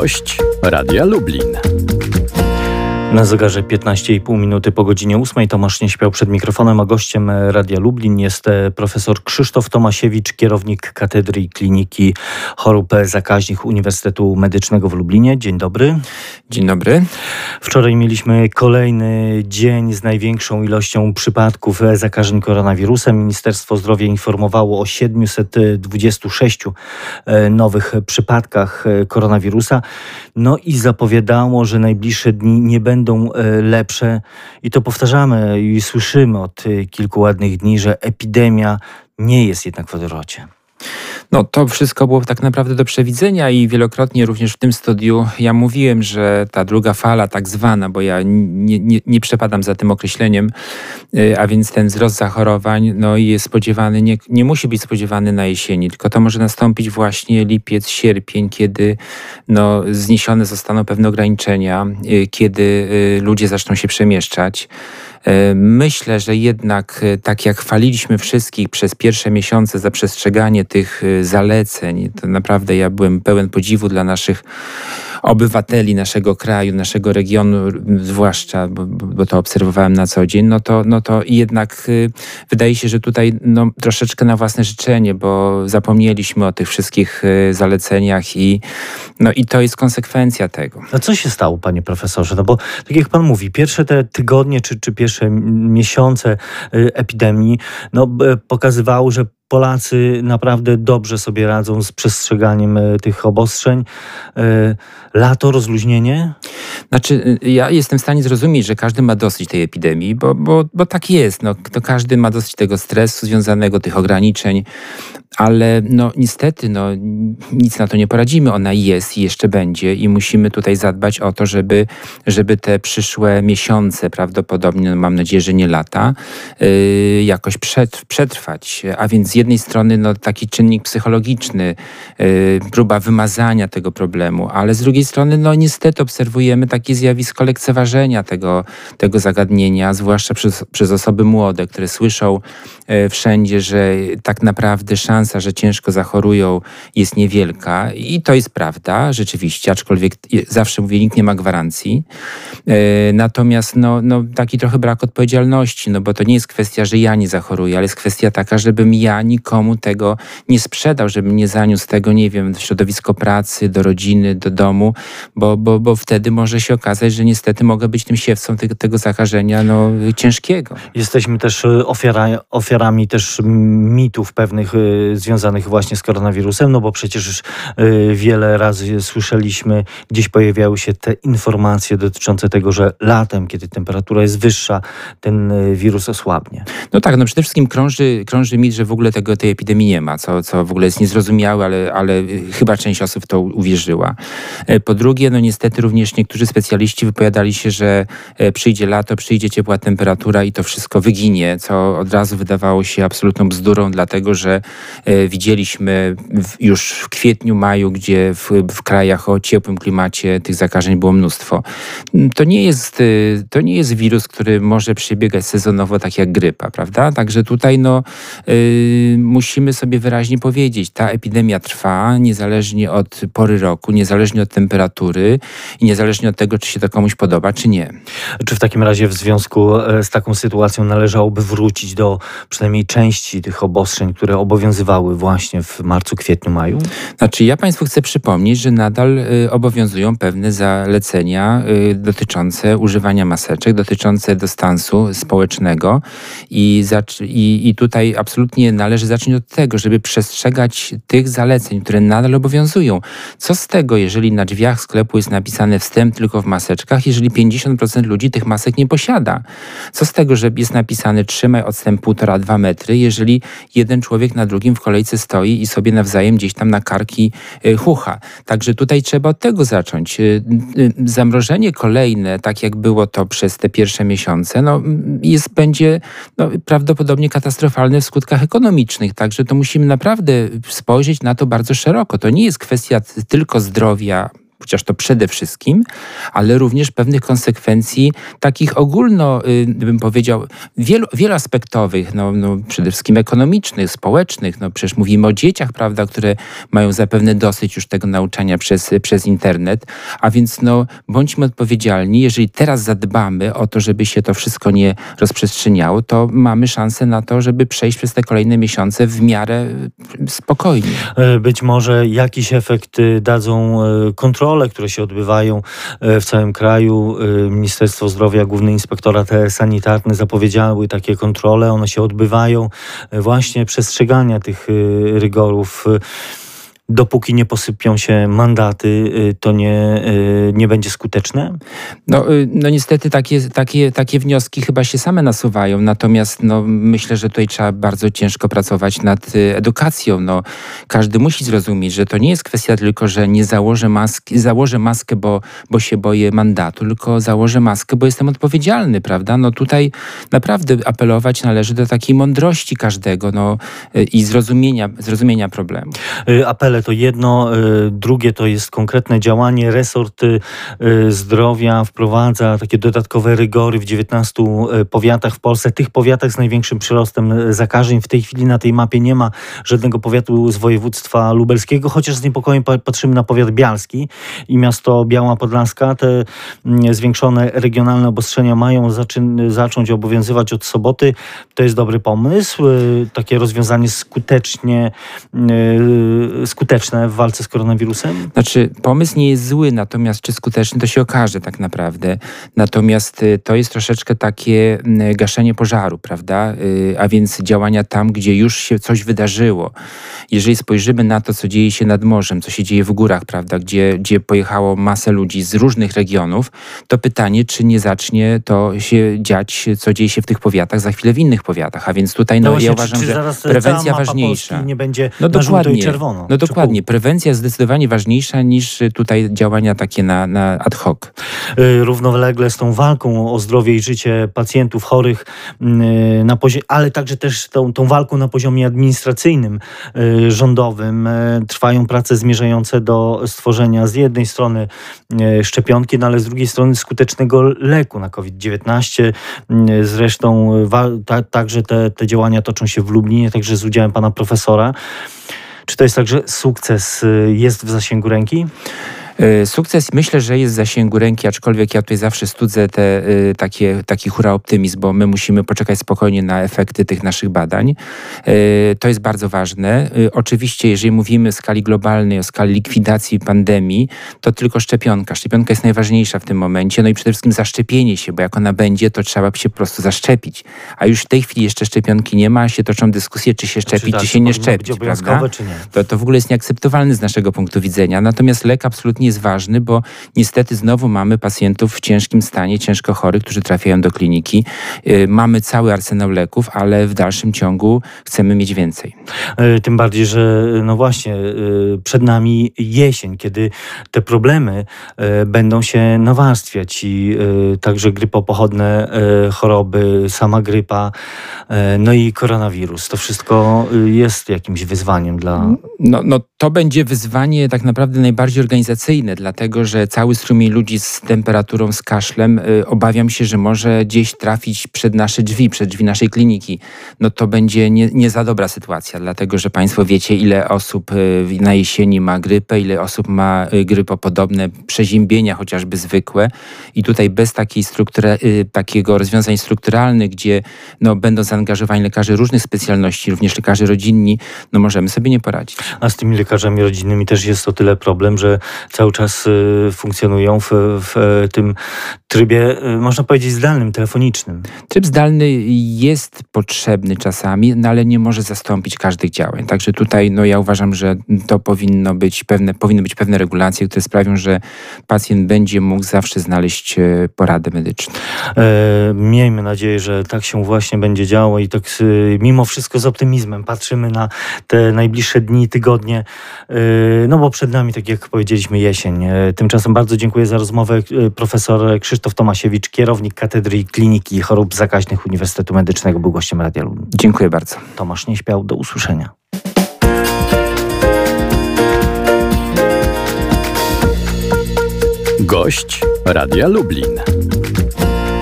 Gość Radia Lublin. Na zegarze 15,5 minuty po godzinie 8 Tomasz nie śpiał przed mikrofonem, a gościem Radia Lublin jest e, profesor Krzysztof Tomasiewicz, kierownik Katedry Kliniki Chorób Zakaźnych Uniwersytetu Medycznego w Lublinie. Dzień dobry. Dzień dobry. Wczoraj mieliśmy kolejny dzień z największą ilością przypadków zakażeń koronawirusem. Ministerstwo Zdrowia informowało o 726 e, nowych przypadkach e, koronawirusa. No i zapowiadało, że najbliższe dni nie będą będą e, lepsze. I to powtarzamy i słyszymy od e, kilku ładnych dni, że epidemia nie jest jednak w odwrocie. No to wszystko było tak naprawdę do przewidzenia i wielokrotnie również w tym studiu ja mówiłem, że ta druga fala tak zwana, bo ja nie, nie, nie przepadam za tym określeniem, y, a więc ten wzrost zachorowań no jest spodziewany, nie, nie musi być spodziewany na jesieni, tylko to może nastąpić właśnie lipiec, sierpień, kiedy no, zniesione zostaną pewne ograniczenia, y, kiedy y, ludzie zaczną się przemieszczać. E, myślę, że jednak e, tak jak chwaliliśmy wszystkich przez pierwsze miesiące za przestrzeganie tych e, zaleceń, to naprawdę ja byłem pełen podziwu dla naszych obywateli naszego kraju, naszego regionu, zwłaszcza, bo, bo to obserwowałem na co dzień, no to, no to jednak y, wydaje się, że tutaj no, troszeczkę na własne życzenie, bo zapomnieliśmy o tych wszystkich y, zaleceniach i, no, i to jest konsekwencja tego. A co się stało, panie profesorze? No bo tak jak pan mówi, pierwsze te tygodnie czy, czy pierwsze miesiące y, epidemii no, pokazywały, że Polacy naprawdę dobrze sobie radzą z przestrzeganiem e, tych obostrzeń. E, lato, rozluźnienie? Znaczy, y, ja jestem w stanie zrozumieć, że każdy ma dosyć tej epidemii, bo, bo, bo tak jest. No, to każdy ma dosyć tego stresu związanego, tych ograniczeń ale no niestety no, nic na to nie poradzimy. Ona jest i jeszcze będzie i musimy tutaj zadbać o to, żeby, żeby te przyszłe miesiące, prawdopodobnie, no, mam nadzieję, że nie lata, yy, jakoś przetrwać. A więc z jednej strony no, taki czynnik psychologiczny, yy, próba wymazania tego problemu, ale z drugiej strony no niestety obserwujemy takie zjawisko lekceważenia tego, tego zagadnienia, zwłaszcza przez, przez osoby młode, które słyszą yy, wszędzie, że tak naprawdę szansa, że ciężko zachorują jest niewielka i to jest prawda, rzeczywiście, aczkolwiek zawsze mówię, nikt nie ma gwarancji. E, natomiast no, no, taki trochę brak odpowiedzialności, no bo to nie jest kwestia, że ja nie zachoruję, ale jest kwestia taka, żebym ja nikomu tego nie sprzedał, żebym nie zaniósł tego, nie wiem, w środowisko pracy, do rodziny, do domu, bo, bo, bo wtedy może się okazać, że niestety mogę być tym siewcą tego, tego zakażenia no, ciężkiego. Jesteśmy też e, ofiara, ofiarami też mitów pewnych e, związanych właśnie z koronawirusem, no bo przecież już y, wiele razy słyszeliśmy, gdzieś pojawiały się te informacje dotyczące tego, że latem, kiedy temperatura jest wyższa, ten y, wirus osłabnie. No tak, no przede wszystkim krąży, krąży mit, że w ogóle tego, tej epidemii nie ma, co, co w ogóle jest niezrozumiałe, ale, ale chyba część osób to uwierzyła. E, po drugie, no niestety również niektórzy specjaliści wypowiadali się, że e, przyjdzie lato, przyjdzie ciepła temperatura i to wszystko wyginie, co od razu wydawało się absolutną bzdurą, dlatego że E, widzieliśmy już w kwietniu, maju, gdzie w, w krajach o ciepłym klimacie tych zakażeń było mnóstwo. To nie, jest, e, to nie jest wirus, który może przebiegać sezonowo tak jak grypa, prawda? Także tutaj no, musimy sobie wyraźnie powiedzieć, ta epidemia trwa niezależnie od pory roku, niezależnie od temperatury i niezależnie od tego, czy się to komuś podoba, czy nie. Czy w takim razie w związku z taką sytuacją należałoby wrócić do przynajmniej części tych obostrzeń, które obowiązywały właśnie w marcu, kwietniu, maju? Znaczy, ja Państwu chcę przypomnieć, że nadal y, obowiązują pewne zalecenia y, dotyczące używania maseczek, dotyczące dystansu społecznego i, i, i tutaj absolutnie należy zacząć od tego, żeby przestrzegać tych zaleceń, które nadal obowiązują. Co z tego, jeżeli na drzwiach sklepu jest napisane wstęp tylko w maseczkach, jeżeli 50% ludzi tych masek nie posiada? Co z tego, że jest napisane trzymaj odstęp 1,5-2 metry, jeżeli jeden człowiek na drugim w kolejce stoi i sobie nawzajem gdzieś tam na karki y, chucha. Także tutaj trzeba od tego zacząć. Y, y, zamrożenie kolejne, tak jak było to przez te pierwsze miesiące, no, jest, będzie no, prawdopodobnie katastrofalne w skutkach ekonomicznych. Także to musimy naprawdę spojrzeć na to bardzo szeroko. To nie jest kwestia tylko zdrowia chociaż to przede wszystkim, ale również pewnych konsekwencji takich ogólno, y, bym powiedział, wielu, wieloaspektowych, no, no przede wszystkim ekonomicznych, społecznych. No przecież mówimy o dzieciach, prawda, które mają zapewne dosyć już tego nauczania przez, przez internet, a więc no, bądźmy odpowiedzialni. Jeżeli teraz zadbamy o to, żeby się to wszystko nie rozprzestrzeniało, to mamy szansę na to, żeby przejść przez te kolejne miesiące w miarę spokojnie. E, być może jakiś efekt y, dadzą e, kontrole, które się odbywają e, w całym kraju. Ministerstwo Zdrowia, Główny Inspektorat Sanitarny zapowiedziały takie kontrole. One się odbywają właśnie przestrzegania tych rygorów dopóki nie posypią się mandaty, y, to nie, y, nie będzie skuteczne? No, y, no niestety takie, takie, takie wnioski chyba się same nasuwają, natomiast no, myślę, że tutaj trzeba bardzo ciężko pracować nad edukacją. No, każdy musi zrozumieć, że to nie jest kwestia tylko, że nie założę maski, założę maskę, bo, bo się boję mandatu, tylko założę maskę, bo jestem odpowiedzialny, prawda? No tutaj naprawdę apelować należy do takiej mądrości każdego no, i zrozumienia, zrozumienia problemu. Apele to jedno, y, drugie to jest konkretne działanie. Resort y, zdrowia wprowadza takie dodatkowe rygory w 19 y, powiatach w Polsce, tych powiatach z największym przyrostem zakażeń. W tej chwili na tej mapie nie ma żadnego powiatu z województwa lubelskiego, chociaż z niepokojem patrzymy na powiat bialski i miasto Biała Podlaska. Te mm, zwiększone regionalne obostrzenia mają zacząć obowiązywać od soboty. To jest dobry pomysł. Takie rozwiązanie skutecznie, skutecznie skuteczne w walce z koronawirusem? Znaczy, pomysł nie jest zły, natomiast czy skuteczny, to się okaże tak naprawdę. Natomiast y, to jest troszeczkę takie mm, gaszenie pożaru, prawda? Y, a więc działania tam, gdzie już się coś wydarzyło. Jeżeli spojrzymy na to, co dzieje się nad morzem, co się dzieje w górach, prawda, gdzie, gdzie pojechało masę ludzi z różnych regionów, to pytanie, czy nie zacznie to się dziać, co dzieje się w tych powiatach, za chwilę w innych powiatach. A więc tutaj no, no właśnie, ja uważam, czy, czy że prewencja ważniejsza. nie będzie no dokładnie, czerwono. No dokładnie. Prewencja jest zdecydowanie ważniejsza niż tutaj działania takie na, na ad hoc. Y, równolegle z tą walką o zdrowie i życie pacjentów chorych, y, na ale także też tą, tą walką na poziomie administracyjnym, y, rządowym trwają prace zmierzające do stworzenia z jednej strony szczepionki, no ale z drugiej strony skutecznego leku na COVID-19. Zresztą ta, także te, te działania toczą się w Lublinie, także z udziałem pana profesora. Czy to jest tak, że sukces y, jest w zasięgu ręki? E, sukces myślę, że jest w zasięgu ręki, aczkolwiek ja tutaj zawsze studzę te, y, takie, taki hura optymizm, bo my musimy poczekać spokojnie na efekty tych naszych badań. Y, to jest bardzo ważne. Oczywiście, jeżeli mówimy o skali globalnej, o skali likwidacji pandemii, to tylko szczepionka. Szczepionka jest najważniejsza w tym momencie, no i przede wszystkim zaszczepienie się, bo jak ona będzie, to trzeba się po prostu zaszczepić. A już w tej chwili jeszcze szczepionki nie ma, się toczą dyskusje, czy się szczepić, czy, czy się nie szczepić, prawda? Czy nie? To, to w ogóle jest nieakceptowalne z naszego punktu widzenia. Natomiast lek absolutnie jest ważny, bo niestety znowu mamy pacjentów w ciężkim stanie, ciężko chorych, którzy trafiają do kliniki. Y, mamy cały arsenał leków, ale w dalszym ciągu chcemy mieć więcej. E, tym bardziej, że no właśnie y, przed nami jesień, kiedy te problemy e, będą się nawarstwiać i także grypopochodne e, choroby, sama grypa, no i koronawirus. To wszystko jest jakimś wyzwaniem dla... No, no to będzie wyzwanie tak naprawdę najbardziej organizacyjne dlatego że cały strumień ludzi z temperaturą, z kaszlem, y, obawiam się, że może gdzieś trafić przed nasze drzwi, przed drzwi naszej kliniki. No to będzie nie, nie za dobra sytuacja, dlatego że Państwo wiecie, ile osób y, na jesieni ma grypę, ile osób ma y, grypopodobne przeziębienia, chociażby zwykłe. I tutaj bez takiej struktury, takiego rozwiązań strukturalnych, gdzie no, będą zaangażowani lekarze różnych specjalności, również lekarze rodzinni, no możemy sobie nie poradzić. A z tymi lekarzami rodzinnymi też jest to tyle problem, że cały czas czas y, funkcjonują w, w tym trybie, y, można powiedzieć, zdalnym, telefonicznym. Tryb zdalny jest potrzebny czasami, no ale nie może zastąpić każdych działań. Także tutaj no, ja uważam, że to powinno być pewne, powinny być pewne regulacje, które sprawią, że pacjent będzie mógł zawsze znaleźć e, poradę medyczną. E, miejmy nadzieję, że tak się właśnie będzie działo i tak mimo wszystko z optymizmem patrzymy na te najbliższe dni, tygodnie, e, no bo przed nami, tak jak powiedzieliśmy, jesień jesień. E, tymczasem bardzo dziękuję za rozmowę e, profesor Krzysztof Tomasiewicz, kierownik Katedry Kliniki Chorób Zakaźnych Uniwersytetu Medycznego, był gościem Radia Lublin. Dziękuję bardzo. Tomasz Nieśpiał, do usłyszenia. Gość Radia Lublin.